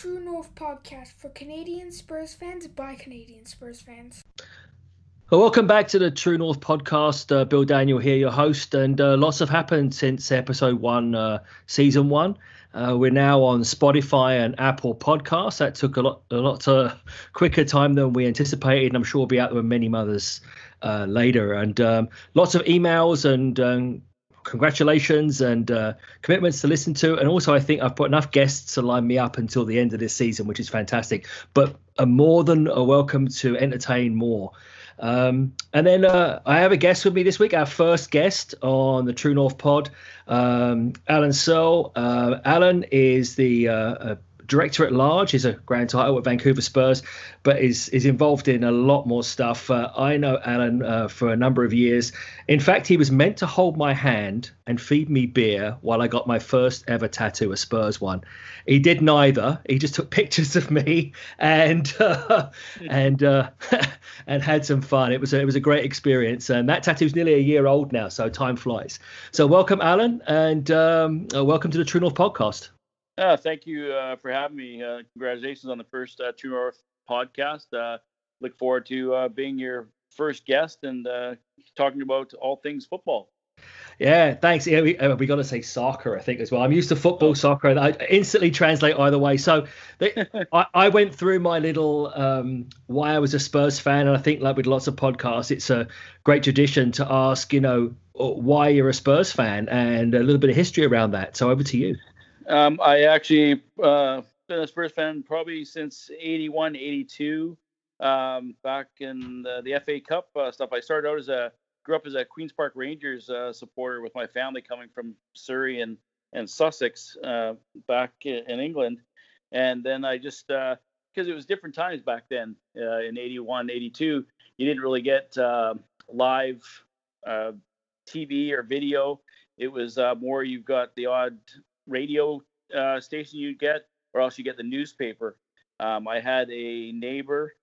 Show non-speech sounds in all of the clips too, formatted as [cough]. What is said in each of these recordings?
True North podcast for Canadian Spurs fans by Canadian Spurs fans. Well, welcome back to the True North podcast. Uh, Bill Daniel here, your host, and uh, lots have happened since episode one, uh, season one. Uh, we're now on Spotify and Apple Podcasts. That took a lot, a lot uh, quicker time than we anticipated, and I'm sure we'll be out there with many mothers uh, later. And um, lots of emails and um, congratulations and uh, commitments to listen to. And also, I think I've put enough guests to line me up until the end of this season, which is fantastic. But more than a welcome to entertain more. Um, and then uh, I have a guest with me this week, our first guest on the True North pod, um, Alan Searle. Uh, Alan is the uh, director at large is a grand title with Vancouver Spurs, but is is involved in a lot more stuff. Uh, I know Alan uh, for a number of years. In fact, he was meant to hold my hand and feed me beer while I got my first ever tattoo, a Spurs one. He did neither. He just took [laughs] pictures of me and uh, [laughs] and uh, [laughs] and had some fun. It was a, it was a great experience, and that tattoo's nearly a year old now, so time flies. So welcome, Alan, and um, uh, welcome to the True North podcast. Uh, thank you uh, for having me. Uh, congratulations on the first uh, True North podcast. Uh, look forward to uh, being your first guest and uh, talking about all things football. Yeah, thanks. Yeah, we, we got to say soccer, I think, as well. I'm used to football, oh. soccer, and I instantly translate either way. So they, [laughs] I, I, went through my little um, why I was a Spurs fan, and I think, like with lots of podcasts, it's a great tradition to ask, you know, why you're a Spurs fan and a little bit of history around that. So over to you. Um, I actually uh, been a Spurs fan probably since 81, 82. Um, back in the, the FA Cup uh, stuff, I started out as a grew up as a Queens Park Rangers uh, supporter with my family coming from Surrey and and Sussex uh, back in England, and then I just because uh, it was different times back then uh, in 81, 82, you didn't really get live TV or video. It was more you've got the odd radio uh, station you get, or else you get the newspaper. Um, I had a neighbor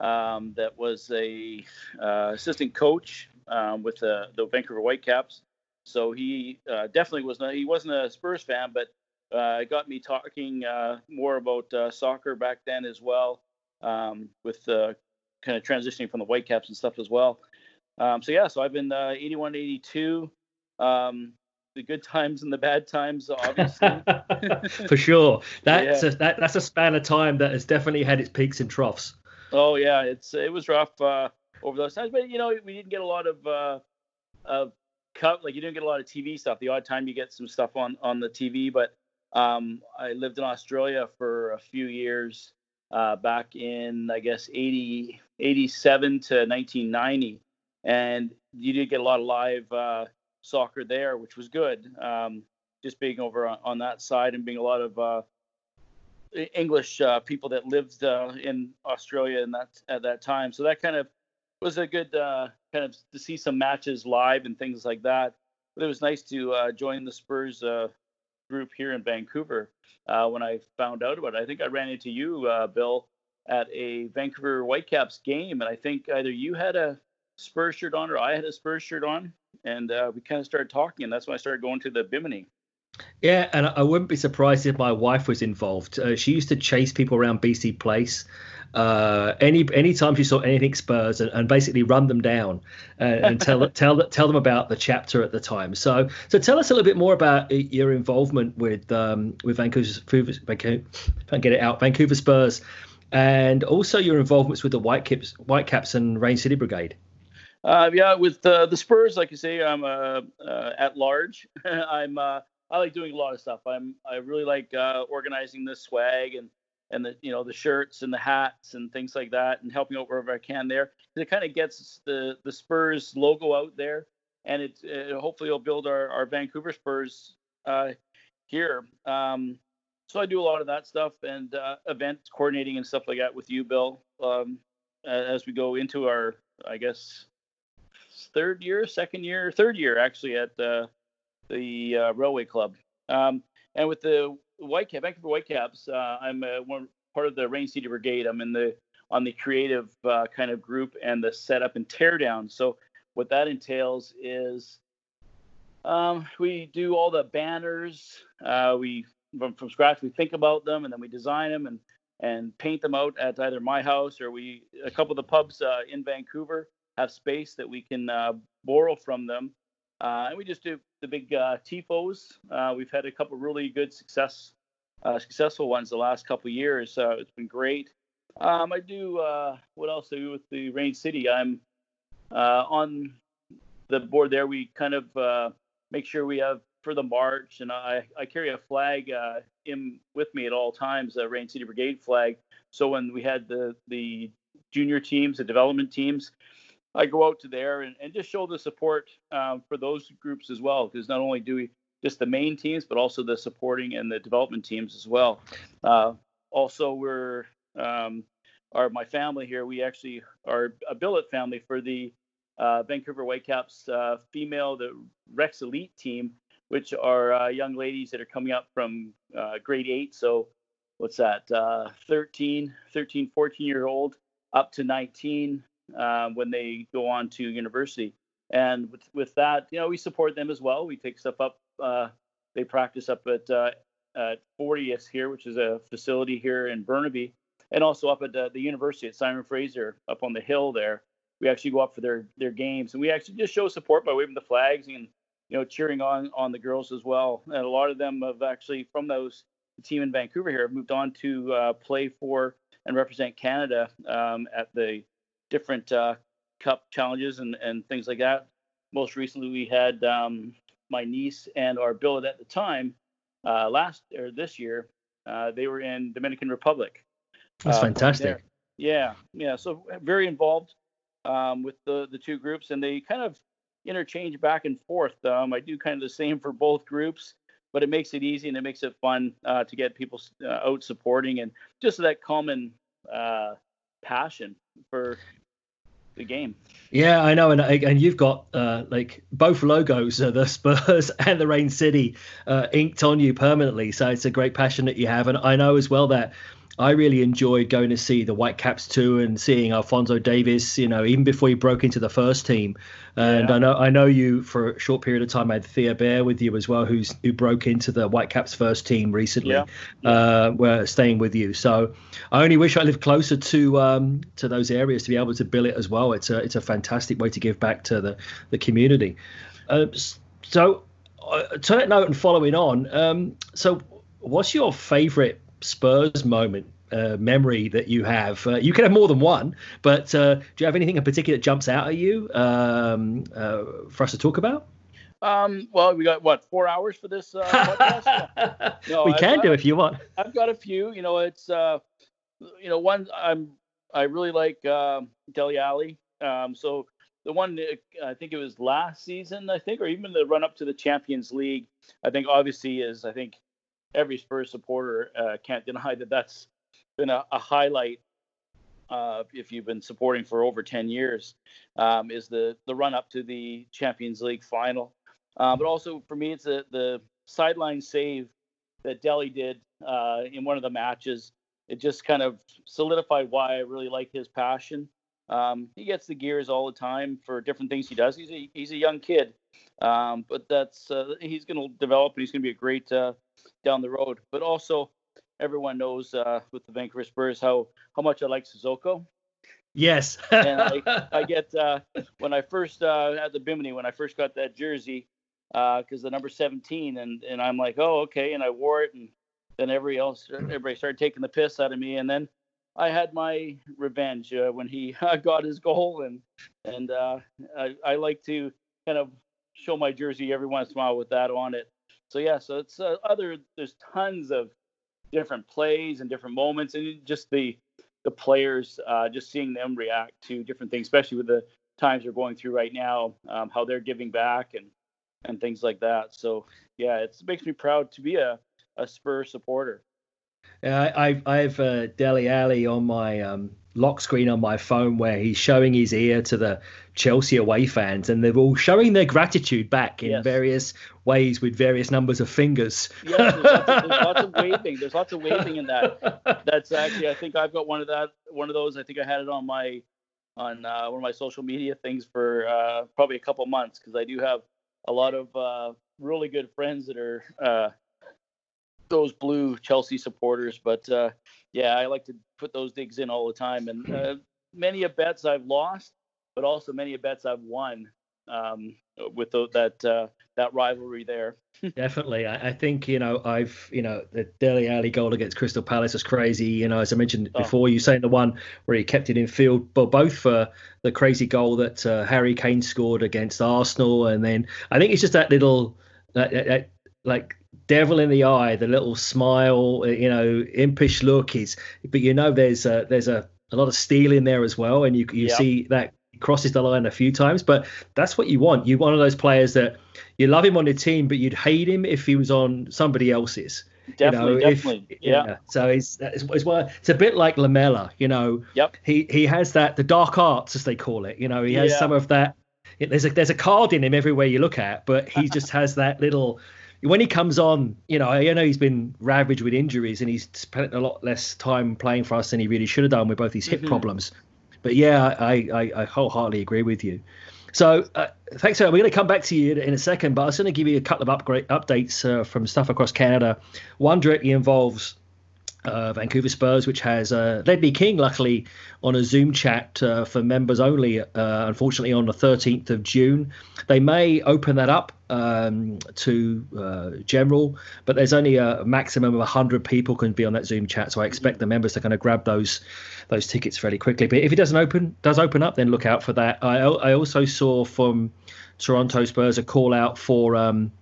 um, that was a uh, assistant coach um, with the, the Vancouver Whitecaps, so he uh, definitely was not. He wasn't a Spurs fan, but uh, it got me talking uh, more about uh, soccer back then as well, um, with kind of transitioning from the Whitecaps and stuff as well. Um, so yeah, so I've been 81, 82. Um, the good times and the bad times, obviously. [laughs] For sure, that's yeah. a, that, that's a span of time that has definitely had its peaks and troughs. Oh yeah, it's it was rough uh, over those times, but you know we didn't get a lot of uh, of cut like you didn't get a lot of TV stuff. The odd time you get some stuff on on the TV, but um, I lived in Australia for a few years uh, back in I guess 80, 87 to 1990, and you did get a lot of live uh, soccer there, which was good. Um, just being over on, on, that side and being a lot of uh, English uh, people that lived uh, in Australia in that at that time. So that kind of was a good uh, kind of to see some matches live and things like that. But it was nice to uh, join the Spurs uh, group here in Vancouver when I found out about it. I think I ran into you, Bill, at a Vancouver Whitecaps game, and I think either you had a Spurs shirt on or I had a Spurs shirt on and uh, we kind of started talking, and that's when I started going to the Bimini. Yeah, and I wouldn't be surprised if my wife was involved. Uh, she used to chase people around BC Place. Uh, any anytime she saw anything Spurs and, and basically run them down uh, and tell [laughs] tell tell them about the chapter at the time. So so tell us a little bit more about your involvement with um, with Vancouver, Vancouver, can't get it out Vancouver Spurs, and also your involvements with the Whitecaps Whitecaps and Rain City Brigade. Uh, yeah, with uh, the Spurs, like you say, I'm uh, uh at large. [laughs] I'm uh, I like doing a lot of stuff. I'm I really like uh, organizing the swag and and the you know the shirts and the hats and things like that, and helping out wherever I can there. It kind of gets the the Spurs logo out there, and it, it hopefully will build our our Vancouver Spurs here. Um, so I do a lot of that stuff and event coordinating and stuff like that with you, Bill. Um, as we go into our, I guess, third year, second year, third year actually at uh, the uh, Railway Club. Um, and with the Whitecap, Vancouver Whitecaps, uh, I'm one part of the Rain City Brigade. I'm in the on the creative uh, kind of group and the setup and teardown. So what that entails is um, we do all the banners. Uh, we from, from scratch. We think about them and then we design them and and paint them out at either my house or we a couple of the pubs uh, in Vancouver have space that we can uh, borrow from them. Uh, and we just do the big uh, tifos. Uh, we've had a couple really good success, uh, successful ones the last couple years. Uh, it's been great. Um, I do uh, what else I do with the Rain City. I'm on the board there. We kind of make sure we have for the march, and I, I carry a flag in with me at all times, a Rain City Brigade flag. So when we had the the junior teams, the development teams, I go out to there and, and just show the support um, for those groups as well. Because not only do we just the main teams, but also the supporting and the development teams as well. Uh, also, we're um, our my family here. We actually are a billet family for the uh, Vancouver Whitecaps uh, female the Rex Elite team, which are uh, young ladies that are coming up from uh, grade eight. So what's that? Uh, 13, 13, 14 year old up to 19 um, when they go on to university. And with, with that, you know, we support them as well. We take stuff up. Uh, they practice up at, uh, at 40th here, which is a facility here in Burnaby, and also up at the, the university at Simon Fraser up on the hill there. We actually go up for their their games, and we actually just show support by waving the flags and you know cheering on on the girls as well. And a lot of them have actually from those team in Vancouver here have moved on to uh, play for and represent Canada um, at the different uh, cup challenges and, and things like that. Most recently, we had um, my niece and our billet at the time uh, last or this year. Uh, they were in Dominican Republic. That's uh, fantastic. Yeah, yeah. So very involved um, with the the two groups, and they kind of interchange back and forth. Um, I do kind of the same for both groups, but it makes it easy and it makes it fun uh, to get people uh, out supporting and just that common passion for the game. Yeah, I know, and and you've got uh, like both logos, uh, the [laughs] Spurs and the Rain City, uh, inked on you permanently. So it's a great passion that you have, and I know as well that I really enjoyed going to see the Whitecaps too and seeing Alfonso Davies, you know, even before he broke into the first team. And yeah. I know I know you for a short period of time I had Theo Bair with you as well, who's who broke into the Whitecaps first team recently. Yeah. yeah. Uh, were staying with you. So I only wish I lived closer to um, to those areas to be able to bill it as well. It's a it's a fantastic way to give back to the the community. Uh, so uh, to that note and following on, um, so what's your favorite Spurs moment uh, memory that you have. Uh, you can have more than one, but uh, do you have anything in particular that jumps out at you um, uh, for us to talk about? Um, well, we got what four hours for this uh, [laughs] podcast? no, we I've can got, do if you want. I've got a few. You know, it's uh, you know one I'm I really like um, Dele Alli. Um, so the one I think it was last season, I think, or even the run up to the Champions League. I think obviously is I think every Spurs supporter uh, can't deny that that's been a, a highlight uh, if you've been supporting for over 10 years um, is the the run up to the Champions League final. Uh, but also for me, it's the the sideline save that Dele did uh, in one of the matches. It just kind of solidified why I really like his passion. Um, he gets the gears all the time for different things he does. He's a he's a young kid, um, but that's uh, he's going to develop and he's going to be a great uh, down the road. But also, everyone knows uh, with the Vancouver Spurs how how much I like Sissoko. Yes. [laughs] and I, I get uh, when I first uh, at the Bimini when I first got that jersey because uh, the number 17 and and I'm like oh okay and I wore it and then everybody else everybody started taking the piss out of me and then I had my revenge uh, when he [laughs] got his goal and and uh, I, I like to kind of show my jersey every once in a while with that on it so yeah, so it's uh, other. There's tons of different plays and different moments, and just the the players, uh, just seeing them react to different things, especially with the times we're going through right now, um, how they're giving back and and things like that. So yeah, it makes me proud to be a a Spur supporter. Yeah, I, I have uh, Dele Alli on my um, lock screen on my phone where he's showing his ear to the Chelsea away fans, and they're all showing their gratitude back in yes. various ways with various numbers of fingers. yes, there's lots of, there's lots of [laughs] waving. There's lots of waving in that. That's actually, I think I've got one of that, one of those. I think I had it on my on uh, one of my social media things for uh, probably a couple months because I do have a lot of uh, really good friends that are uh, those blue Chelsea supporters, but uh, yeah, I like to put those digs in all the time. And uh, many of bets I've lost, but also many of bets I've won um, with the, that uh, that rivalry there. [laughs] Definitely, I, I, think you know I've you know the Dele Alli goal against Crystal Palace was crazy. You know, as I mentioned oh. before, you saying the one where he kept it in field, but both for the crazy goal that uh, Harry Kane scored against Arsenal, and then I think it's just that little that, that, like devil in the eye, the little smile, uh, you know, impish look is, but you know, there's a, there's a, a lot of steel in there as well, and you you see that crosses the line a few times, but that's what you want. You want one of those players that you love him on the team, but you'd hate him if he was on somebody else's. Definitely, you know, definitely, if, yeah. yeah. So it's, it's, it's it's a bit like Lamela, you know. Yep. He he has that the dark arts as they call it. You know, he has yeah. some of that. There's a there's a card in him everywhere you look at, but he [laughs] just has that little. When he comes on, you know, I know he's been ravaged with injuries and he's spent a lot less time playing for us than he really should have done with both these hip mm-hmm. problems. But yeah, I, I, I wholeheartedly agree with you. So uh, thanks. We're going to come back to you in a second, but I was going to give you a couple of upgrade updates uh, from stuff across Canada. One directly involves uh, Vancouver Spurs, which has uh, Ledley King, luckily, on a Zoom chat uh, for members only, uh, unfortunately, on the 13th of June. They may open that up um, to uh, general, but there's only a maximum of 100 people can be on that Zoom chat. So I expect the members to kind of grab those those tickets fairly quickly. But if it doesn't open, does open up, then look out for that. I, I also saw from Toronto Spurs a call out for. Um,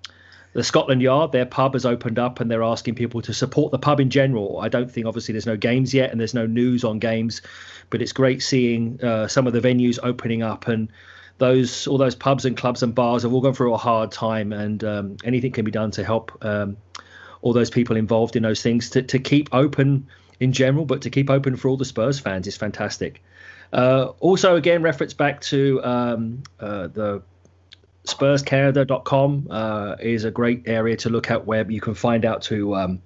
the Scotland Yard, their pub has opened up and they're asking people to support the pub in general. I don't think, obviously, there's no games yet and there's no news on games, but it's great seeing uh, some of the venues opening up and those all those pubs and clubs and bars have all gone through a hard time and um, anything can be done to help um, all those people involved in those things to, to keep open in general, but to keep open for all the Spurs fans is fantastic. Uh, also, again, reference back to um, uh, the SpursCanada.com uh, is a great area to look at where you can find out to um,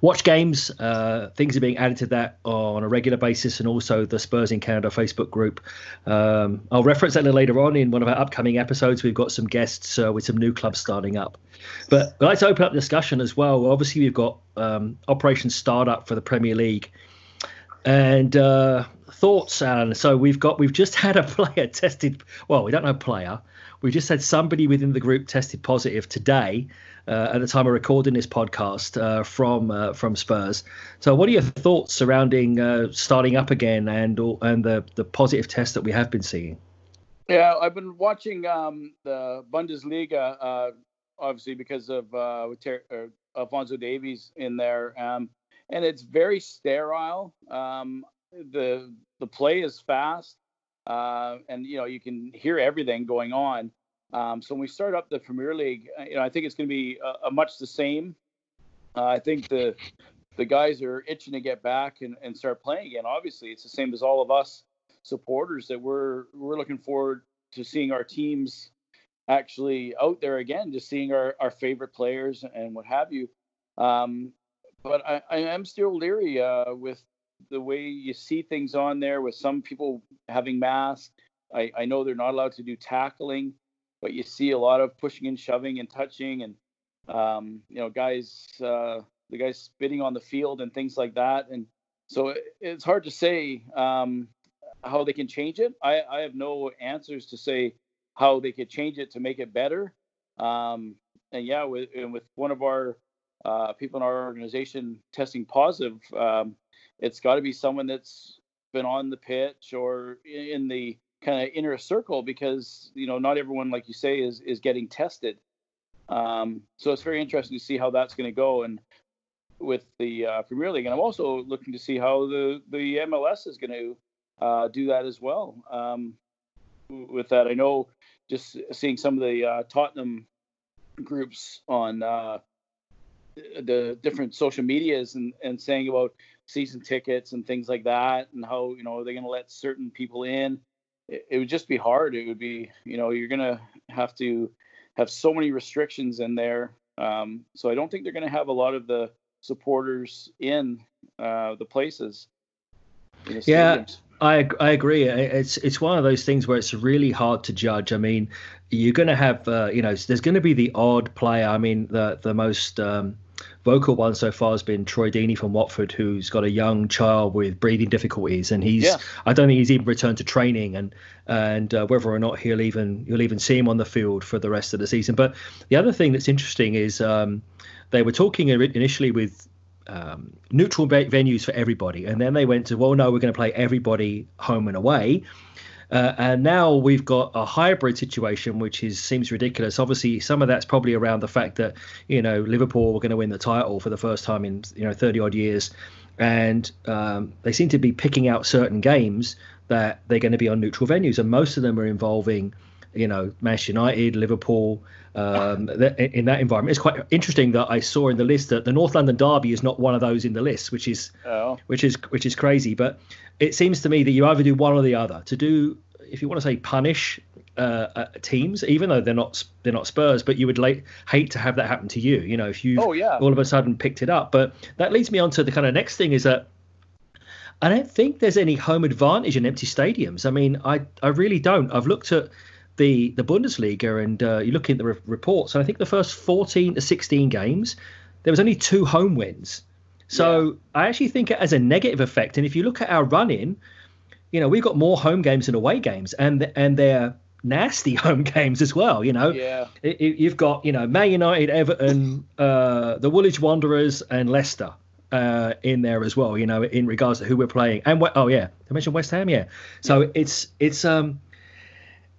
watch games. Uh, things are being added to that on a regular basis, and also the Spurs in Canada Facebook group. Um, I'll reference that later on in one of our upcoming episodes. We've got some guests uh, with some new clubs starting up. But I'd like to open up discussion as well. Obviously, we've got um, Operation Startup for the Premier League. And uh, thoughts, Alan. So we've got we've just had a [laughs] player tested. Well, we don't know player. We just had somebody within the group tested positive today. Uh, at the time of recording this podcast uh, from uh, from Spurs. So, what are your thoughts surrounding uh, starting up again and and the the positive test that we have been seeing? Yeah, I've been watching um, the Bundesliga, uh, obviously because of uh, Ter- Alfonso Davies in there, um, and it's very sterile. Um, the the play is fast uh, and you know you can hear everything going on. Um, so when we start up the Premier League, uh, you know I think it's going to be a, a much the same. Uh, I think the the guys are itching to get back and, and start playing again. Obviously, it's the same as all of us supporters that we're we're looking forward to seeing our teams actually out there again, just seeing our, our favorite players and what have you. Um, but I, I am still leery uh, with the way you see things on there with some people having masks. I, I know they're not allowed to do tackling, but you see a lot of pushing and shoving and touching and um, you know guys uh, the guys spitting on the field and things like that. And so it, it's hard to say um, how they can change it. I, I have no answers to say how they could change it to make it better. Um, and yeah, with and with one of our uh, people in our organization testing positive, um, it's got to be someone that's been on the pitch or in the kind of inner circle because you know not everyone like you say is is getting tested. Um, so it's very interesting to see how that's going to go and with the uh, Premier League. And I'm also looking to see how the the MLS is going to uh, do that as well um, with that. I know just seeing some of the uh, Tottenham groups on the different social medias and, and saying about season tickets and things like that and how you know they're going to let certain people in it, it, would just be hard it would be you know you're going to have to have so many restrictions in there um, so i don't think they're going to have a lot of the supporters in uh, the places the yeah I, I agree. It's it's one of those things where it's really hard to judge. I mean, you're going to have uh, you know there's going to be the odd player. I mean, the the most um, vocal one so far has been Troy Deeney from Watford, who's got a young child with breathing difficulties, and he's Yeah. I don't think he's even returned to training, and and uh, whether or not he'll even you'll even see him on the field for the rest of the season. But the other thing that's interesting is um, they were talking initially with um, neutral venues for everybody, and then they went to well, no, we're going to play everybody home and away. Uh, and now we've got a hybrid situation, which is seems ridiculous. Obviously, some of that's probably around the fact that you know Liverpool were going to win the title for the first time in you know 30 odd years, and um, they seem to be picking out certain games that they're going to be on neutral venues, and most of them are involving you know Manchester United, Liverpool. Um, [laughs] in that environment, it's quite interesting that I saw in the list that the North London Derby is not one of those in the list, which is Oh, which is which is crazy. But it seems to me that you either do one or the other. To do, if you want to say punish uh, uh, teams, even though they're not they're not Spurs, but you would like hate to have that happen to you. You know, if you Oh, yeah. all of a sudden picked it up. But that leads me on to the kind of next thing is that. I don't think there's any home advantage in empty stadiums. I mean, I, I really don't. I've looked at the the Bundesliga and uh, you look at the re- reports, and I think the first 14 to 16 games, there was only two home wins. So I actually think it has a negative effect. And if you look at our run in, you know, we've got more home games than away games, and and they're nasty [laughs] home games as well. You know, yeah. I- I- you've got you know Man United, Everton, uh, the Woolwich Wanderers, and Leicester uh, in there as well. You know, in regards to who we're playing, and we- oh yeah, I mentioned West Ham. Yeah, so it's it's um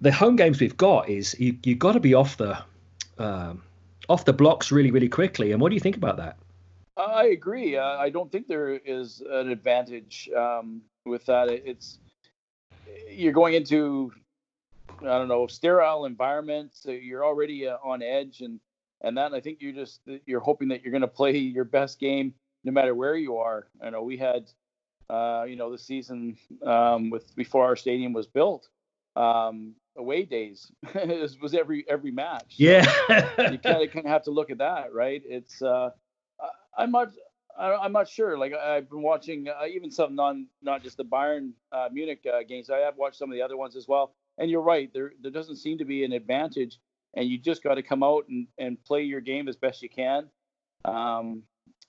the home games we've got is you you got to be off the um, off the blocks really really quickly. And what do you think about that? I agree. Uh, I don't think there is an advantage um, with that. It's you're going into I don't know sterile environments. So you're already uh, on edge, and and that I think you're just you're hoping that you're going to play your best game no matter where you are. I know we had uh, you know the season um, with before our stadium was built. Um, away days [laughs] was was every every match. So- Yeah, you kind of kind of have to look at that, right? It's uh, I- I'm not I- I'm not sure. Like I- I've been watching uh, even some non not just the Bayern uh, Munich uh, games. I have watched some of the other ones as well. And you're right. There there doesn't seem to be an advantage, and you just got to come out and, and play your game as best you can, um,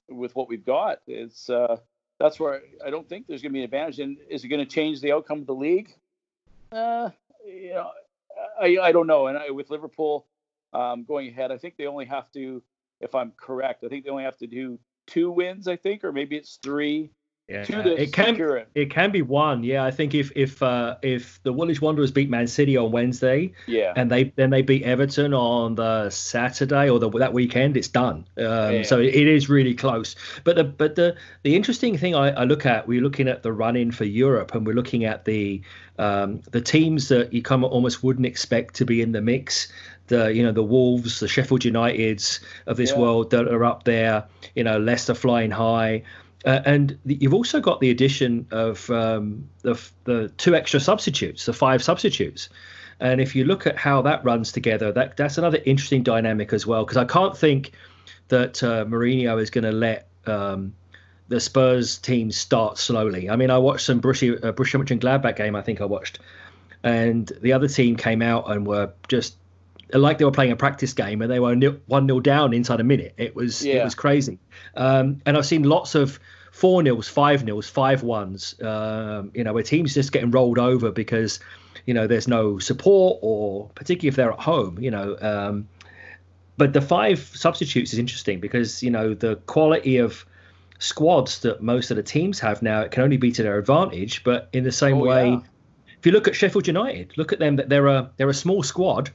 with what we've got. It's uh, that's where I don't think there's going to be an advantage. And is it going to change the outcome of the league? Uh, you know, I I don't know. And I, with Liverpool um, going ahead, I think they only have to, if I'm correct, I think they only have to do two wins. I think, or maybe it's three. Yeah. It can it. it can be one. Yeah, I think if if uh, if the Woolwich Wanderers beat Man City on Wednesday, Yeah. and they then they beat Everton on the Saturday or the, that weekend, it's done. Um, Yeah. So it is really close. But the but the the interesting thing I, I look at, we're looking at the run in for Europe, and we're looking at the um, the teams that you kind of almost wouldn't expect to be in the mix. The you know the Wolves, the Sheffield Uniteds of this Yeah. world that are up there. You know Leicester flying high. Uh, and the, you've also got the addition of um, the the two extra substitutes, the five substitutes. And if you look at how that runs together, that that's another interesting dynamic as well. Because I can't think that uh, Mourinho is going to let um, the Spurs team start slowly. I mean, I watched some Borussia, uh, Borussia Mönchengladbach game. I think I watched, and the other team came out and were just like they were playing a practice game, and they were one 0 down inside a minute. It was it was crazy. Um, and I've seen lots of four nils, five nils, five ones. Um, you know, where teams just getting rolled over because you know there's no support, or particularly if they're at home. You know, um, but the five substitutes is interesting because you know the quality of squads that most of the teams have now it can only be to their advantage. But in the same Oh, way, yeah. if you look at Sheffield United, look at them that they're a they're a small squad,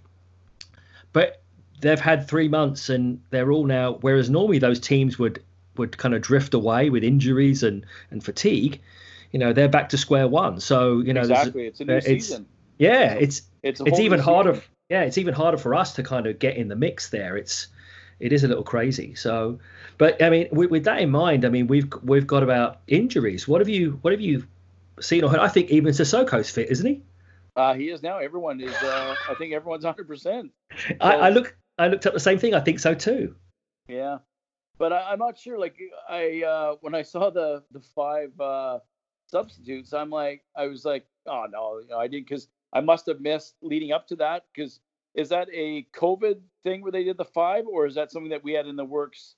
but they've had three months and they're all now. Whereas normally those teams would would kind of drift away with injuries and and fatigue. You know, they're back to square one. So you know, exactly. It's a new it's- season. yeah, it's It's a it's even harder. season. Yeah, it's even harder for us to kind of get in the mix there. It's it is a little crazy. So, but I mean, with, with that in mind, I mean, we've we've got about injuries. What have you what have you seen or heard? I think even Sissoko's fit, isn't he? Uh, he is now. Everyone is. Uh, I think everyone's 100. percent I, I look I looked up the same thing. I think so too. Yeah, but I, I'm not sure. Like I uh, when I saw the the five uh, substitutes, I'm like, I was like, oh no, you know, I didn't because I must have missed leading up to that. Because is that a COVID thing where they did the five, or is that something that we had in the works?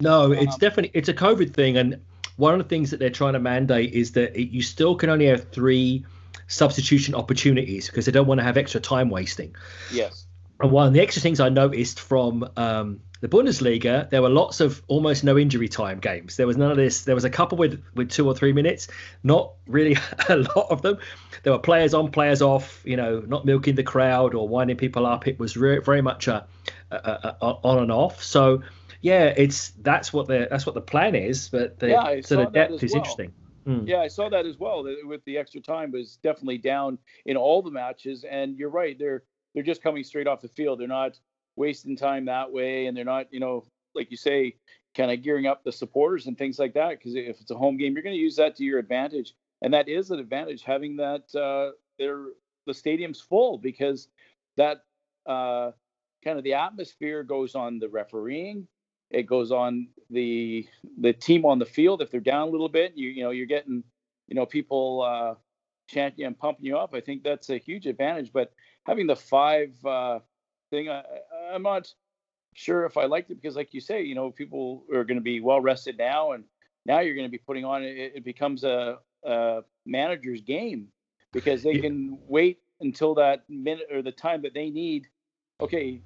No, it's um, definitely it's a COVID thing, and one of the things that they're trying to mandate is that it, you still can only have three substitution opportunities because they don't want to have extra time wasting. Yes. And one of the extra things I noticed from um, the Bundesliga, there were lots of almost no injury time games. There was none of this. There was a couple with with two or three minutes, not really [laughs] a lot of them. There were players on, players off. You know, not milking the crowd or winding people up. It was re- very much a, a, a, a, on and off. So yeah, it's that's what the that's what the plan is. But the, yeah, so the depth is well. interesting. Mm. Yeah, I saw that as well. With the extra time was definitely down in all the matches, and you're right. They're they're just coming straight off the field. They're not wasting time that way, and they're not, you know, like you say, kind of gearing up the supporters and things like that. Because if it's a home game, you're going to use that to your advantage, and that is an advantage having that uh, they're the stadium's full because that uh, kind of the atmosphere goes on the refereeing it goes on the the team on the field. If they're down a little bit, you you know you're getting you know people uh, chanting you and pumping you up. I think that's a huge advantage. But having the five uh, thing, I, I'm not sure if I liked it because, like you say, you know people are going to be well rested now, and now you're going to be putting on it. It becomes a, a manager's game because they can wait until that minute or the time that they need. Okay,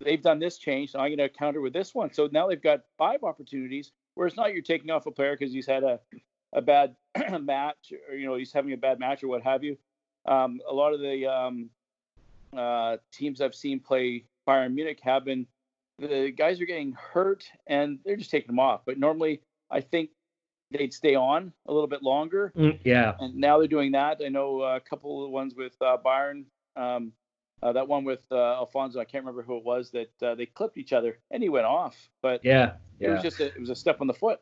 they've done this change, so I'm going to counter with this one. So now they've got five opportunities where it's not you're taking off a player because he's had a, a bad [clears throat] match or, you know, he's having a bad match or what have you. Um, a lot of the um, uh, teams I've seen play Bayern Munich have been, the guys are getting hurt and they're just taking them off. But normally, I think they'd stay on a little bit longer. Mm, yeah. And now they're doing that. I know a couple of ones with uh, Bayern. Um, uh, that one with uh, Alfonso, I can't remember who it was that uh, they clipped each other and he went off. But yeah, yeah. it was just a, it was a step on the foot.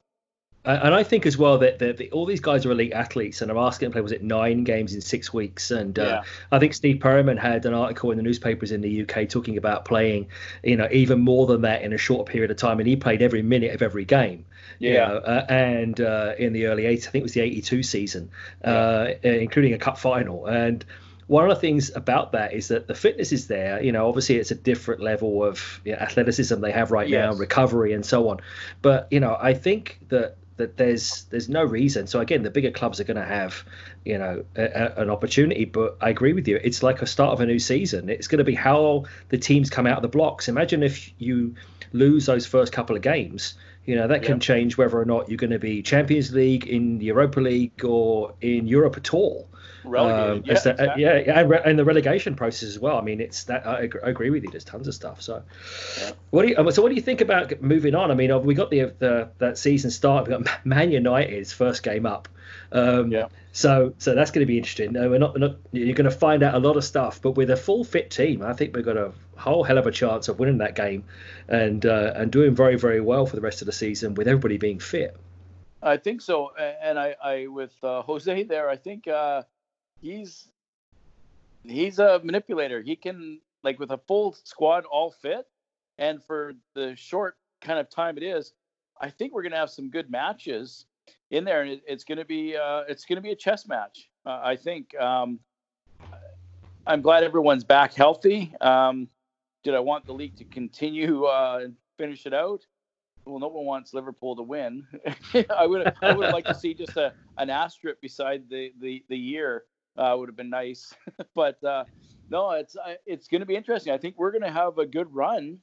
And I think as well that, that, that all these guys are elite athletes, and are asking to play was it nine games in six weeks? And uh, yeah. I think Steve Perryman had an article in the newspapers in the UK talking about playing, you know, even more than that in a short period of time, and he played every minute of every game. Yeah. You know, uh, and uh, in the early 80s, I think it was the 82 season, yeah. Uh, including a cup final, and one of the things about that is that the fitness is there. You know, obviously it's a different level of you know, athleticism they have right yes. now, recovery and so on. But you know, I think that that there's there's no reason. So again, the bigger clubs are going to have you know a, a, an opportunity. But I agree with you. It's like a start of a new season. It's going to be how the teams come out of the blocks. Imagine if you lose those first couple of games. You know that can change whether or not you're going to be Champions League in the Europa League or in Europe at all. Um, yeah, the, exactly. yeah, yeah, and, the relegation process as well. I mean, it's that I, I agree with you. There's tons of stuff. So, yeah. what do you? So, what do you think about moving on? I mean, we got the, the that season start. We got [laughs] Man United's first game up. Um, yeah. So, so that's going to be interesting. No, we're not, we're not. You're going to find out a lot of stuff, but with a full fit team, I think we've got a whole hell of a chance of winning that game, and uh, and doing very very well for the rest of the season with everybody being fit. I think so, and I, I with uh, Jose there, I think uh, he's he's a manipulator. He can like with a full squad all fit, and for the short kind of time it is, I think we're gonna have some good matches in there, and it, it's gonna be uh, it's gonna be a chess match. Uh, I think. Um, I'm glad everyone's back healthy. Um, did I want the league to continue uh, and finish it out? Well, no one wants Liverpool to win. [laughs] I would I would like to see just a an asterisk beside the the the year uh, would have been nice. [laughs] but uh, no, it's uh, it's going to be interesting. I think we're going to have a good run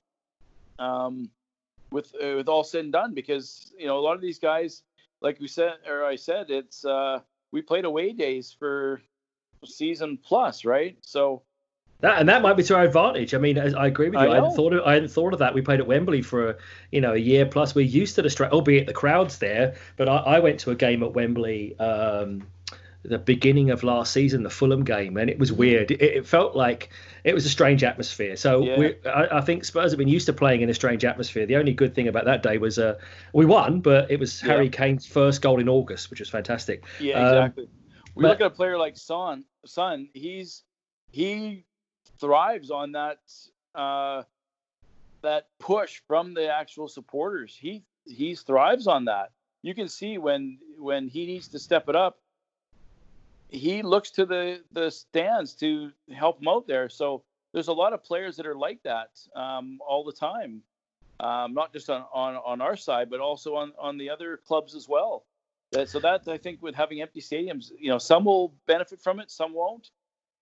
um, with uh, with all said and done because you know a lot of these guys, like we said or I said, it's uh, we played away days for season plus, right? So. That, and that might be to our advantage. I mean, I agree with you. I, I, hadn't thought of, I hadn't thought of that. We played at Wembley for you know a year plus. We're used to the stress, albeit the crowds there. But I, I went to a game at Wembley um, the beginning of last season, the Fulham game, and it was weird. It, it felt like it was a strange atmosphere. So yeah. I, I, think Spurs have been used to playing in a strange atmosphere. The only good thing about that day was uh, we won, but it was Harry Kane's first goal in August, which was fantastic. Yeah, exactly. Um, we but, look at a player like Son. Son, he's he thrives on that uh, that push from the actual supporters. He he thrives on that. You can see when when he needs to step it up he looks to the the stands to help him out there. So there's a lot of players that are like that um, all the time. um, not just on, on on our side, but also on on the other clubs as well. So that I think with having empty stadiums, you know, some will benefit from it, some won't.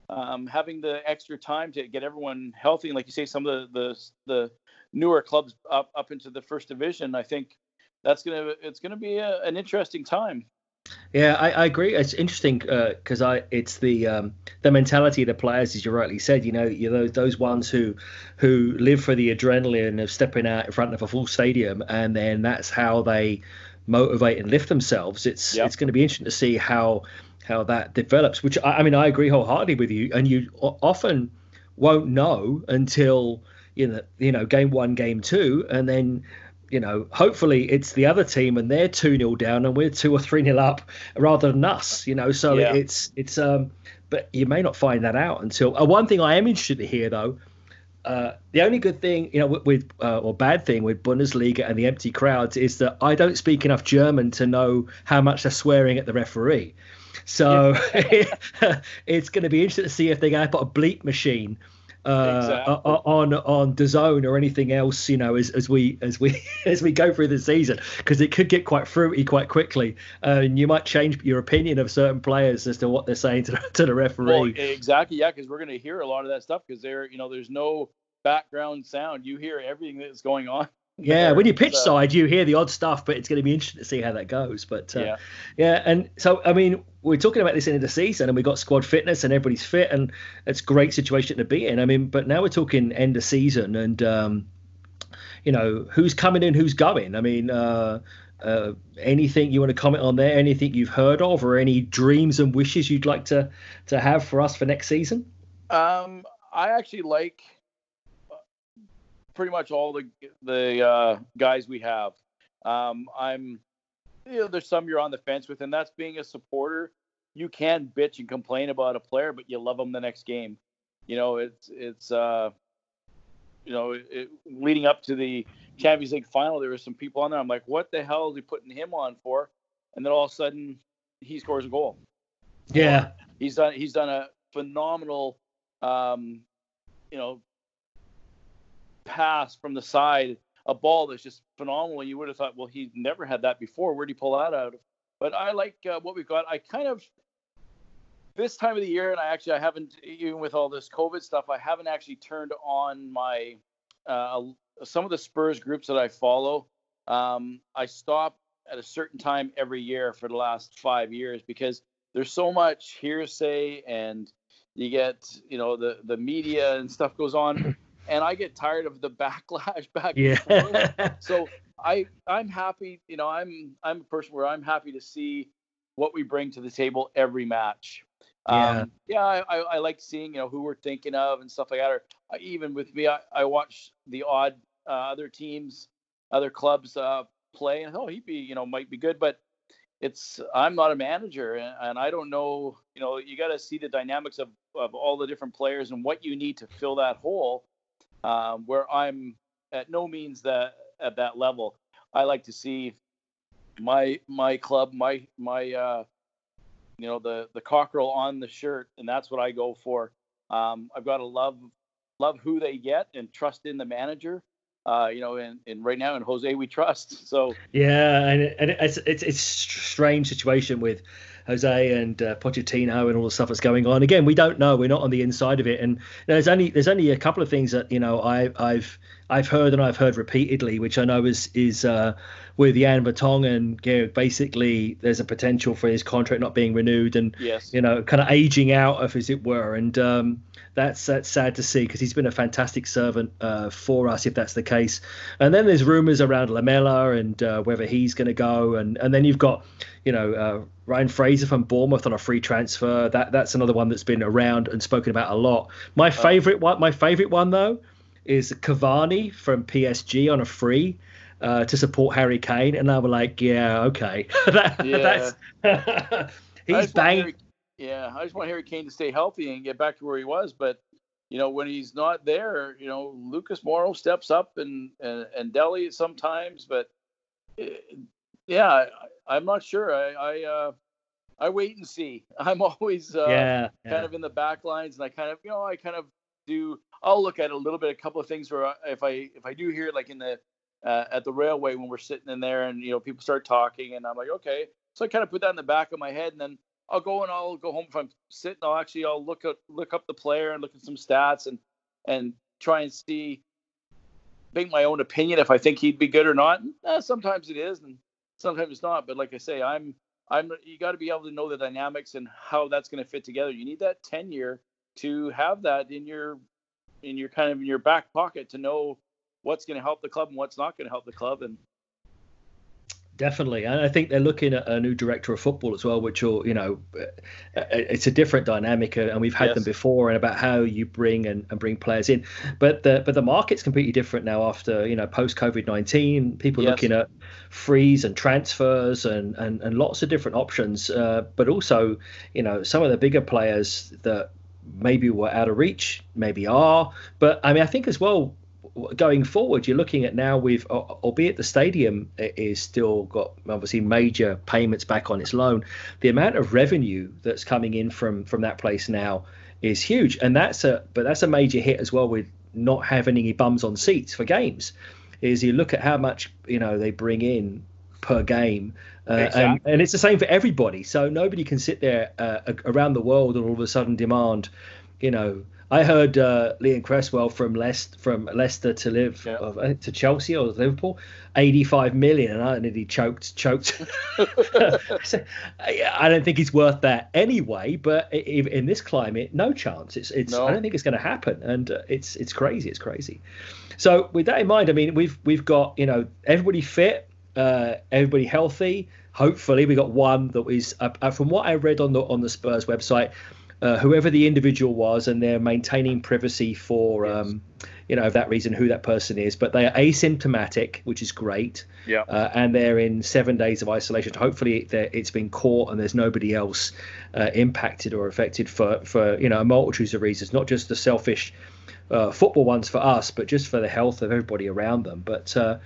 Um, having the extra time to get everyone healthy, and like you say, some of the the, the newer clubs up up into the first division, I think that's gonna it's gonna be a, an interesting time. Yeah, I, I agree. It's interesting because uh, I it's the um, the mentality of the players, as you rightly said. You know, you know those ones who who live for the adrenaline of stepping out in front of a full stadium, and then that's how they motivate and lift themselves. It's it's going to be interesting to see how how that develops. Which I, I mean, I agree wholeheartedly with you, and you often won't know until you know you know game one, game two, and then you know, hopefully it's the other team and they're 2 0 down and we're 2 or 3 0 up rather than us, you know. So yeah. it's, it's, um, but you may not find that out until. Uh, one thing I am interested to hear though, uh, the only good thing, you know, with, with uh, or bad thing with Bundesliga and the empty crowds is that I don't speak enough German to know how much they're swearing at the referee. So yeah. [laughs] it's going to be interesting to see if they're going to put a bleep machine uh, exactly. on on DAZN or anything else, you know, as, as we as we [laughs] as we go through the season, because it could get quite fruity quite quickly, uh, and you might change your opinion of certain players as to what they're saying to the, to the referee. Well, exactly, yeah, because we're going to hear a lot of that stuff because there, you know, there's no background sound. You hear everything that's going on yeah, when you pitch so, side, you hear the odd stuff, but it's going to be interesting to see how that goes. But uh, yeah, yeah, and so I mean, we're talking about this end of the season, and we got squad fitness, and everybody's fit, and it's a great situation to be in. I mean, but now we're talking end of season, and um, you know, who's coming in, who's going. I mean, uh, uh, anything you want to comment on there? Anything you've heard of, or any dreams and wishes you'd like to to have for us for next season? Um, I actually like pretty much all the the uh, guys we have. Um, I'm, you know, there's some you're on the fence with, and that's being a supporter. You can bitch and complain about a player, but you love them the next game. You know, it's it's uh, you know, it, leading up to the Champions League final, there were some people on there. I'm like, what the hell is he putting him on for? And then all of a sudden, he scores a goal. Yeah, he's done he's done a phenomenal, um, you know, pass from the side, a ball that's just phenomenal. You would have thought, well, he never had that before. Where'd he pull that out of? But I like uh, what we've got. I kind of this time of the year, and I actually I haven't even with all this COVID stuff, I haven't actually turned on my uh, some of the Spurs groups that I follow. Um, I stop at a certain time every year for the last five years because there's so much hearsay and you get you know the the media and stuff goes on and I get tired of the backlash [laughs] back yeah. and forth. [laughs] so I I'm happy, you know, I'm I'm a person where I'm happy to see what we bring to the table every match. Yeah, um, yeah, I, I, I, like seeing you know who we're thinking of and stuff like that. Or uh, even with me, I, I watch the odd uh, other teams, other clubs uh, play, and oh, he'd be you know might be good, but it's I'm not a manager and, and I don't know. You know, you got to see the dynamics of of all the different players and what you need to fill that hole um, where I'm at no means that at that level. I like to see my my club, my my uh, you know the the cockerel on the shirt, and that's what I go for. Um, I've got to love love who they get and trust in the manager. Uh, you know, and, and right now in Jose we trust. [laughs] So yeah, and, and it's it's it's strange situation with Jose and uh, Pochettino and all the stuff that's going on. Again, we don't know. We're not on the inside of it, and there's only there's only a couple of things that you know I, I've I've heard and I've heard repeatedly, which I know is is uh, with Jan Vertonghen. You know, basically, there's a potential for his contract not being renewed and yes. you know kind of aging out of as it were, and um, that's that's sad to see because he's been a fantastic servant uh, for us if that's the case. And then there's rumours around Lamela and uh, whether he's going to go, and and then you've got you know uh, Ryan Fraser from Bournemouth on a free transfer. That that's another one that's been around and spoken about a lot. My oh. favourite one, my favourite one though, is Cavani from PSG on a free. Uh, to support Harry Kane, and I was like, yeah, okay, [laughs] that, yeah. that's [laughs] he's banging. Yeah, I just want Harry Kane to stay healthy and get back to where he was. But you know, when he's not there, you know, Lucas Moura steps up and and, and Dele sometimes. But eh, yeah, I, am not sure. I I, uh, I wait and see. [laughs] I'm always uh, yeah, kind yeah. of in the back lines, and I kind of you know I kind of do. I'll look at a little bit, a couple of things where if I if I do hear it, like in the uh, at the railway when we're sitting in there, and you know people start talking, and I'm like, okay. So I kind of put that in the back of my head, and then I'll go and I'll go home if I'm sitting. I'll actually I'll look up look up the player and look at some stats and and try and see make my own opinion if I think he'd be good or not. Eh, sometimes it is, and sometimes it's not. But like I say, I'm I'm you got to be able to know the dynamics and how that's going to fit together. You need that tenure to have that in your in your kind of in your back pocket to know what's going to help the club and what's not going to help the club. And Definitely, and I think they're looking at a new director of football as well, which will, you know, uh, uh, it's a different dynamic, uh, and we've had yes. them before, and about how you bring and, and bring players in. But the but the market's completely different now after you know post COVID nineteen. People yes. looking at freeze and transfers and and, and lots of different options. Uh, but also, you know, some of the bigger players that maybe were out of reach, maybe are. But I mean, I think as well, going forward, you're looking at now with, albeit the stadium is still got obviously major payments back on its loan, the amount of revenue that's coming in from from that place now is huge, and that's a but that's a major hit as well with not having any bums on seats for games. Is you look at how much you know they bring in per game. Uh, exactly. and, and it's the same for everybody. So nobody can sit there uh, around the world and all of a sudden demand, you know, I heard uh, Leon Cresswell from Leicester, from Leicester to live yeah. to Chelsea or Liverpool, 85 million, and I nearly choked. Choked. [laughs] I don't think he's worth that anyway. But in this climate, no chance. It's it's. No. I don't think it's going to happen, and uh, it's it's crazy. It's crazy. So with that in mind, I mean, we've we've got you know everybody fit, uh, everybody healthy. Hopefully, we got one that is uh, from what I read on the on the Spurs website uh, whoever the individual was, and they're maintaining privacy for, yes. um, you know, that reason who that person is. But they are asymptomatic, which is great. Yeah. Uh, and they're in seven days of isolation. Hopefully, it's been caught and there's nobody else uh, impacted or affected for, for you know a multitude of reasons, not just the selfish uh, football ones for us, but just for the health of everybody around them. But uh,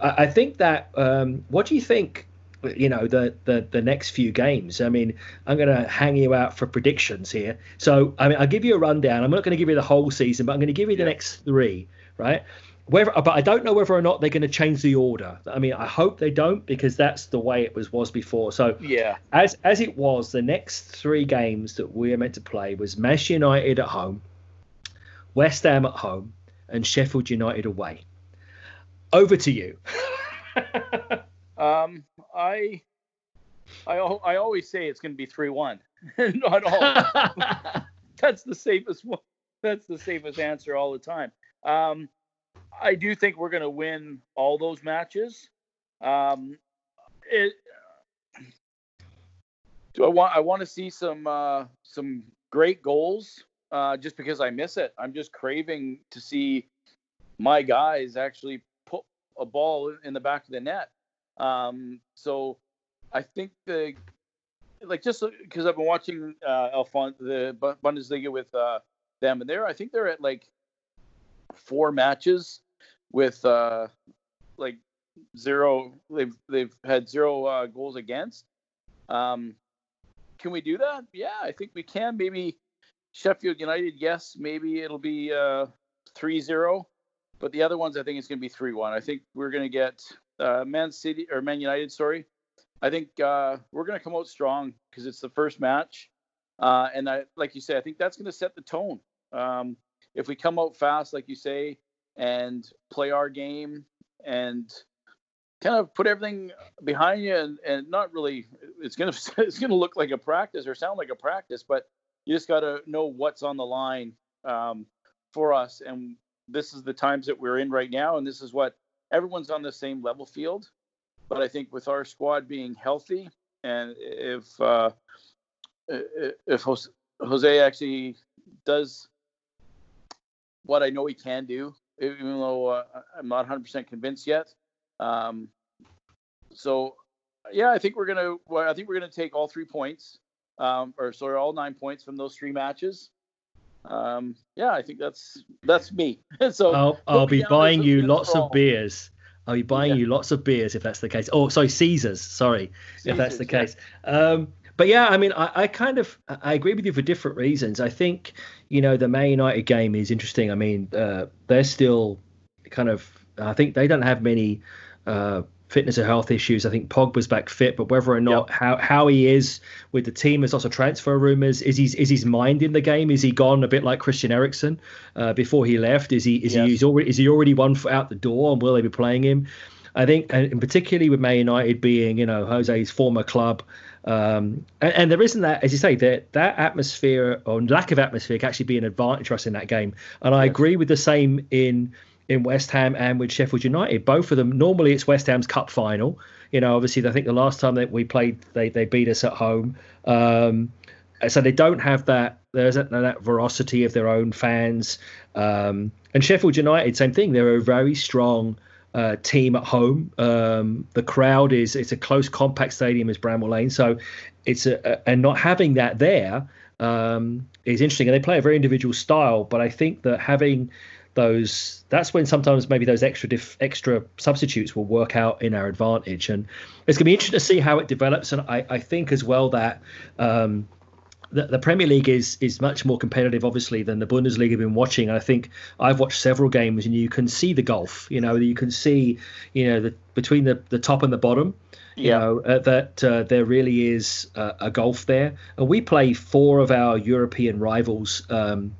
I, I, think that um, what do you think? You know the, the the next few games. I mean, I'm going to hang you out for predictions here. So I mean, I'll give you a rundown. I'm not going to give you the whole season, but I'm going to give you the next three, right? Whether, but I don't know whether or not they're going to change the order. I mean, I hope they don't because that's the way it was was before. So yeah, as as it was, the next three games that we are meant to play was Manchester United at home, West Ham at home, and Sheffield United away. Over to you. [laughs] Um, I, I, I always say it's going to be three one. [laughs] Not all. [laughs] That's the safest one. That's the safest answer all the time. Um, I do think we're going to win all those matches. Um, it, do I want I want to see some uh, some great goals uh, just because I miss it. I'm just craving to see my guys actually put a ball in the back of the net. Um, so I think the like just because I've been watching uh, Alphon- the Bundesliga with uh, them, and there I think they're at like four matches with uh, like zero. They've they've had zero uh, goals against. Um, can we do that? Yeah, I think we can. Maybe Sheffield United, yes. Maybe it'll be uh, 3-0. But the other ones, I think it's going to be 3-1. I think we're going to get uh, Man City or Man United, sorry. I think uh, we're going to come out strong because it's the first match, uh, and I, like you say, I think that's going to set the tone. Um, if we come out fast, like you say, and play our game and kind of put everything behind you, and, and not really, it's gonna [laughs] it's gonna look like a practice or sound like a practice, but you just got to know what's on the line um, for us, and this is the times that we're in right now, and this is what everyone's on the same level field. But I think with our squad being healthy, and if uh, if Jose actually does what I know he can do, even though uh, I'm not 100% convinced yet. Um, so, yeah, I think we're gonna. Well, I think we're gonna take all three points, um, or sorry, all nine points from those three matches. Um, yeah, I think that's that's me. [laughs] so I'll, I'll be buying you lots of beers. I'll be buying yeah. you lots of beers if that's the case. Oh, sorry, Caesars. Sorry, Caesars, if that's the yeah. case. Um, but yeah, I mean, I, I, kind of I agree with you for different reasons. I think you know the Man United game is interesting. I mean, uh, they're still kind of I think they don't have many uh, fitness or health issues. I think Pogba's back fit, but whether or not yep. how how he is with the team, there's also transfer rumors. Is he is his mind in the game? Is he gone a bit like Christian Eriksen uh, before he left? Is he is yes. he is already is he already one foot out the door, and will they be playing him? I think, and particularly with Man United being you know Jose's former club. Um, and, and, there isn't that, as you say, that that atmosphere or lack of atmosphere can actually be an advantage for us in that game. And I yes. agree with the same in in West Ham and with Sheffield United. Both of them. Normally, it's West Ham's cup final. You know, obviously, I think the last time that we played, they they beat us at home. Um, so they don't have that. There's that, that veracity of their own fans. Um, and Sheffield United, same thing. They're a very strong uh, team at home. Um, the crowd is it's a close, compact stadium as Bramall Lane, so it's a, a and not having that there um, is interesting. And they play a very individual style, but I think that having those that's when sometimes maybe those extra diff, extra substitutes will work out in our advantage and it's going to be interesting to see how it develops and i, I think as well that um, the, the, Premier League is is much more competitive, obviously, than the Bundesliga have been watching. And I think I've watched several games, and you can see the gulf. You know, you can see, you know, the, between the, the top and the bottom. You yeah. know uh, that uh, there really is uh, a gulf there, and we play four of our European rivals um,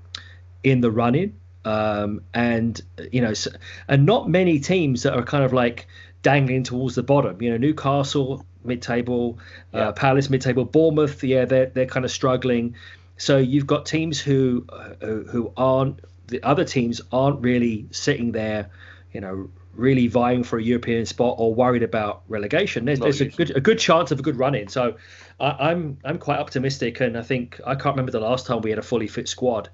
in the run-in. Um, and you know, so, and not many teams that are kind of like dangling towards the bottom. You know, Newcastle mid-table, uh, yeah. uh, Palace mid-table, Bournemouth. Yeah, they're they're kind of struggling. So you've got teams who uh, who aren't the other teams aren't really sitting there, you know, really vying for a European spot or worried about relegation. There's, there's a good a good chance of a good run in. So I, I'm I'm quite optimistic, and I think I can't remember the last time we had a fully fit squad.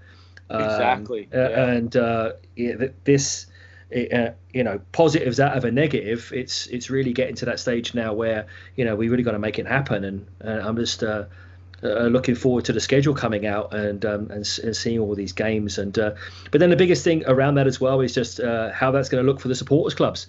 Um, exactly. Uh, yeah. And uh, yeah, this, uh, you know, positives out of a negative. It's it's really getting to that stage now where you know we really got to make it happen. And I'm just. Uh, uh, looking forward to the schedule coming out and um, and, and, seeing all these games and uh, but then the biggest thing around that as well is just uh, how that's going to look for the supporters clubs.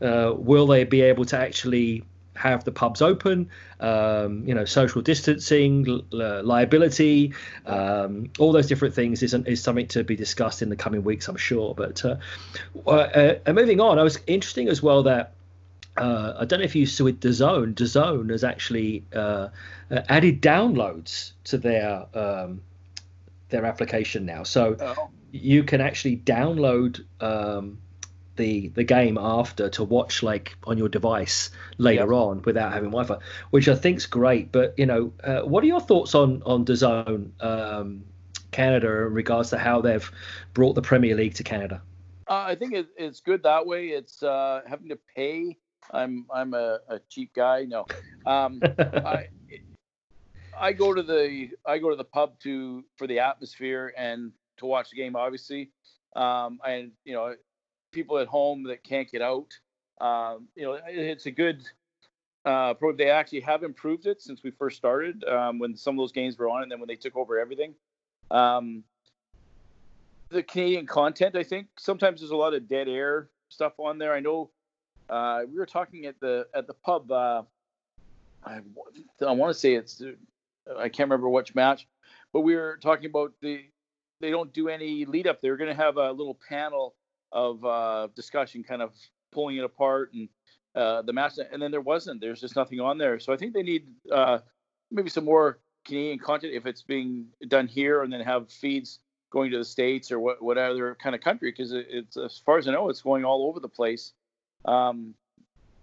will they be able to actually have the pubs open, um, you know, social distancing, li- liability, um, all those different things is, is something to be discussed in the coming weeks, I'm sure. But uh, uh, uh moving on, I was interesting as well that uh, I don't know if you saw it, DAZN. DAZN has actually uh, added downloads to their um, their application now, so oh. you can actually download. The the game after to watch like on your device later on without having Wi-Fi, which I think's great. But you know, uh, what are your thoughts on on DAZN um, Canada in regards to how they've brought the Premier League to Canada? Uh, I think it, it's good that way. It's uh, having to pay. I'm I'm a, a cheap guy. No, um, [laughs] I I go to the I go to the pub to for the atmosphere and to watch the game. Obviously, um, and you know people at home that can't get out. Um, you know, it's a good. Uh, they actually have improved it since we first started um, when some of those games were on, and then when they took over everything. Um, the Canadian content, I think sometimes there's a lot of dead air stuff on there. I know uh, we were talking at the at the pub. Uh, I, I want to say it's I can't remember which match, but we were talking about the they don't do any lead up. They're going to have a little panel of uh, discussion, kind of pulling it apart and uh, the match. And then there wasn't. There's just nothing on there. So I think they need uh, maybe some more Canadian content if it's being done here, and then have feeds going to the states or what, kind of country because it, it's as far as I know, it's going all over the place um,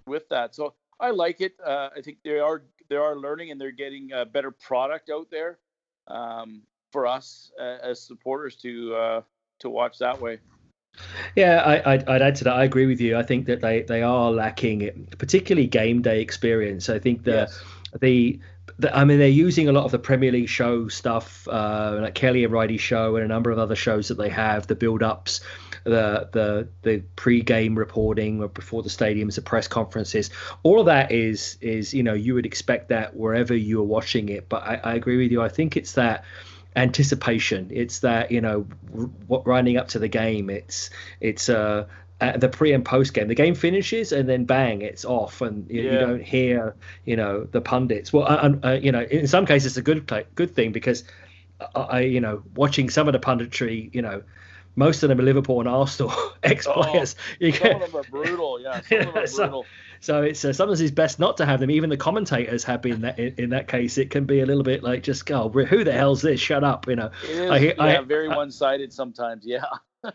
with that. So I like it. Uh, I think they are they are learning and they're getting a better product out there um, for us uh, as supporters to uh, to watch that way. Yeah, I, would add to that. I agree with you. I think that they, they are lacking, particularly game day experience. I think the yes. the, the, I mean, they're using a lot of the Premier League show stuff, uh, like Kelly and Riley show, and a number of other shows that they have. The build ups, the the the pre-game reporting before the stadiums, the press conferences. All of that is is you know you would expect that wherever you are watching it. But I, I agree with you. I think it's that anticipation. It's that you know what running up to the game. It's it's uh the pre and post game. The game finishes and then bang, it's off, and you, yeah. you don't hear you know the pundits. Well, uh, uh, you know in some cases it's a good good thing because I you know watching some of the punditry you know most of them are Liverpool and Arsenal [laughs] ex players. Oh, [laughs] some of them are brutal. Yeah, some of them are brutal. So, so it's uh, sometimes it's best not to have them. Even the commentators have been that in, in, that case. It can be a little bit like just go, oh, who the hell's this? Shut up, you know. It is, I, yeah, I, very one-sided sometimes. Yeah.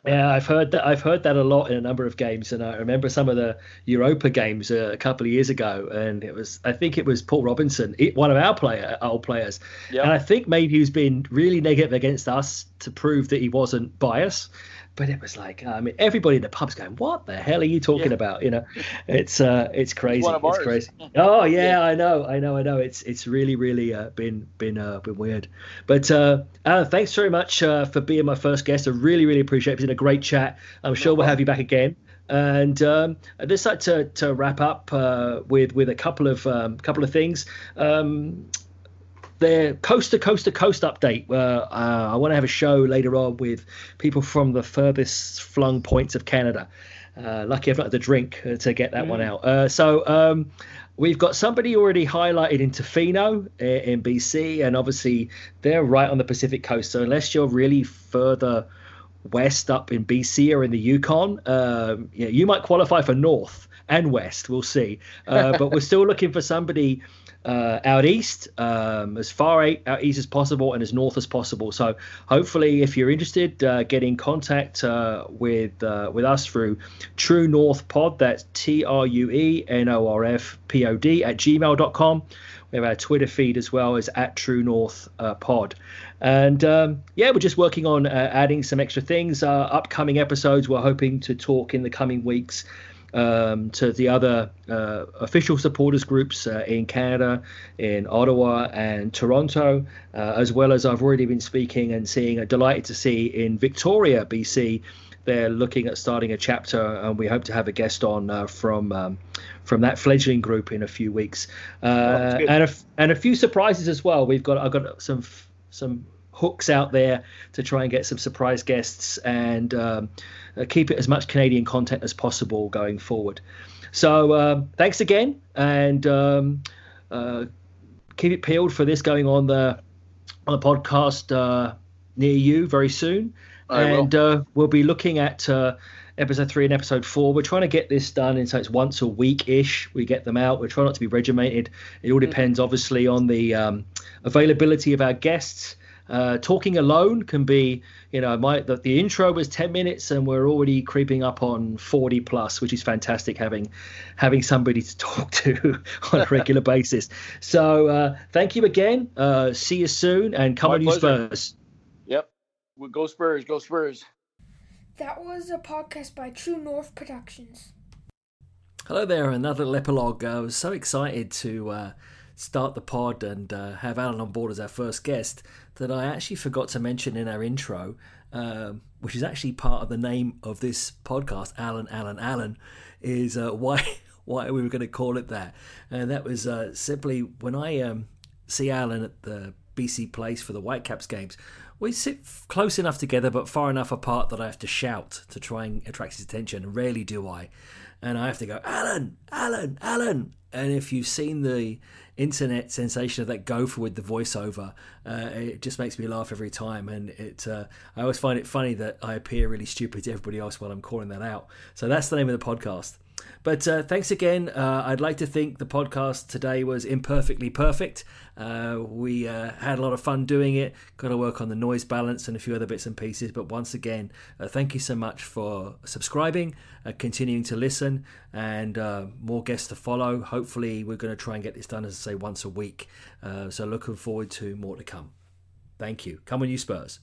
Yeah, I've heard that. I've heard that a lot in a number of games, and I remember some of the Europa games uh, a couple of years ago, and it was. I think it was Paul Robinson, one of our player, old players, yep. and I think maybe he was being really negative against us to prove that he wasn't biased but it was like I mean everybody in the pub's going what the hell are you talking yeah. about? You know it's uh it's crazy it's, it's crazy. Oh yeah, yeah, I know I know I know. It's it's really really uh, been been uh, been weird. But uh Alan thanks very much uh, for being my first guest. I really really appreciate it. It's been a great chat. I'm sure we'll have you back again. And um, I'd just like to, to wrap up uh, with with a couple of um, couple of things. Um, their coast to coast to coast update. Uh, uh, I want to have a show later on with people from the furthest flung points of Canada. Uh, lucky I've not had the drink uh, to get that mm. one out. Uh, so um, we've got somebody already highlighted in Tofino uh, in BC, and obviously they're right on the Pacific coast. So unless you're really further west up in BC or in the Yukon, um, know, you might qualify for north and west. We'll see. [laughs] but we're still looking for somebody uh, out east, um, as far out east as possible and as north as possible. So hopefully, if you're interested, uh, get in contact uh, with uh, with us through True North Pod. That's T R U E N O R F P O D at gmail.com. We have our Twitter feed as well as at True North uh, Pod. And um, yeah, we're just working on uh, adding some extra things. upcoming episodes, we're hoping to talk in the coming weeks um, to the other uh, official supporters groups uh, in Canada, in Ottawa and Toronto, uh, as well as I've already been speaking and seeing, uh, delighted to see in Victoria, BC. They're looking at starting a chapter, and we hope to have a guest on uh, from um, from that fledgling group in a few weeks, uh, oh, and a, and a few surprises as well. We've got I've got some some hooks out there to try and get some surprise guests and um, uh, keep it as much Canadian content as possible going forward. So um, thanks again, and um, uh, keep it peeled for this going on the on the podcast uh, near you very soon. I and. Uh, we'll be looking at uh, episode three and episode four. We're trying to get this done, and so it's once a week ish. We get them out. We're trying not to be regimented. It all mm. depends, obviously, on the um, availability of our guests uh, talking alone can be, you know, my the, the, intro was 10 minutes and we're already creeping up on 40 plus, which is fantastic having having somebody to [laughs] talk to on a regular [laughs] basis. So uh, thank you again. Uh, see you soon and come my on, you Spurs. Yep, go Spurs, go Spurs. That was a podcast by True North Productions. Hello there, another little epilogue. I was so excited to uh, start the pod and uh, have Alan on board as our first guest that I actually forgot to mention in our intro, um, which is actually part of the name of this podcast, Alan, Alan, Alan, is uh, why [laughs] why we were going to call it that. And that was uh, simply when I um, see Alan at the BC Place for the Whitecaps games, we sit close enough together but far enough apart that I have to shout to try and attract his attention. Rarely do I. And I have to go, Alan, Alan, Alan. And if you've seen the internet sensation of that gopher with the voiceover. Uh, it just makes me laugh every time, and it. Uh, I always find it funny that I appear really stupid to everybody else while I'm calling that out. So that's the name of the podcast. But uh, thanks again. Uh, I'd like to think the podcast today was imperfectly perfect. Uh, we uh, had a lot of fun doing it. Got to work on the noise balance and a few other bits and pieces. But once again, uh, thank you so much for subscribing, uh, continuing to listen, and more guests to follow. Hopefully, we're going to try and get this done, as I say, once a week. so looking forward to more to come. Thank you. Come on, you Spurs.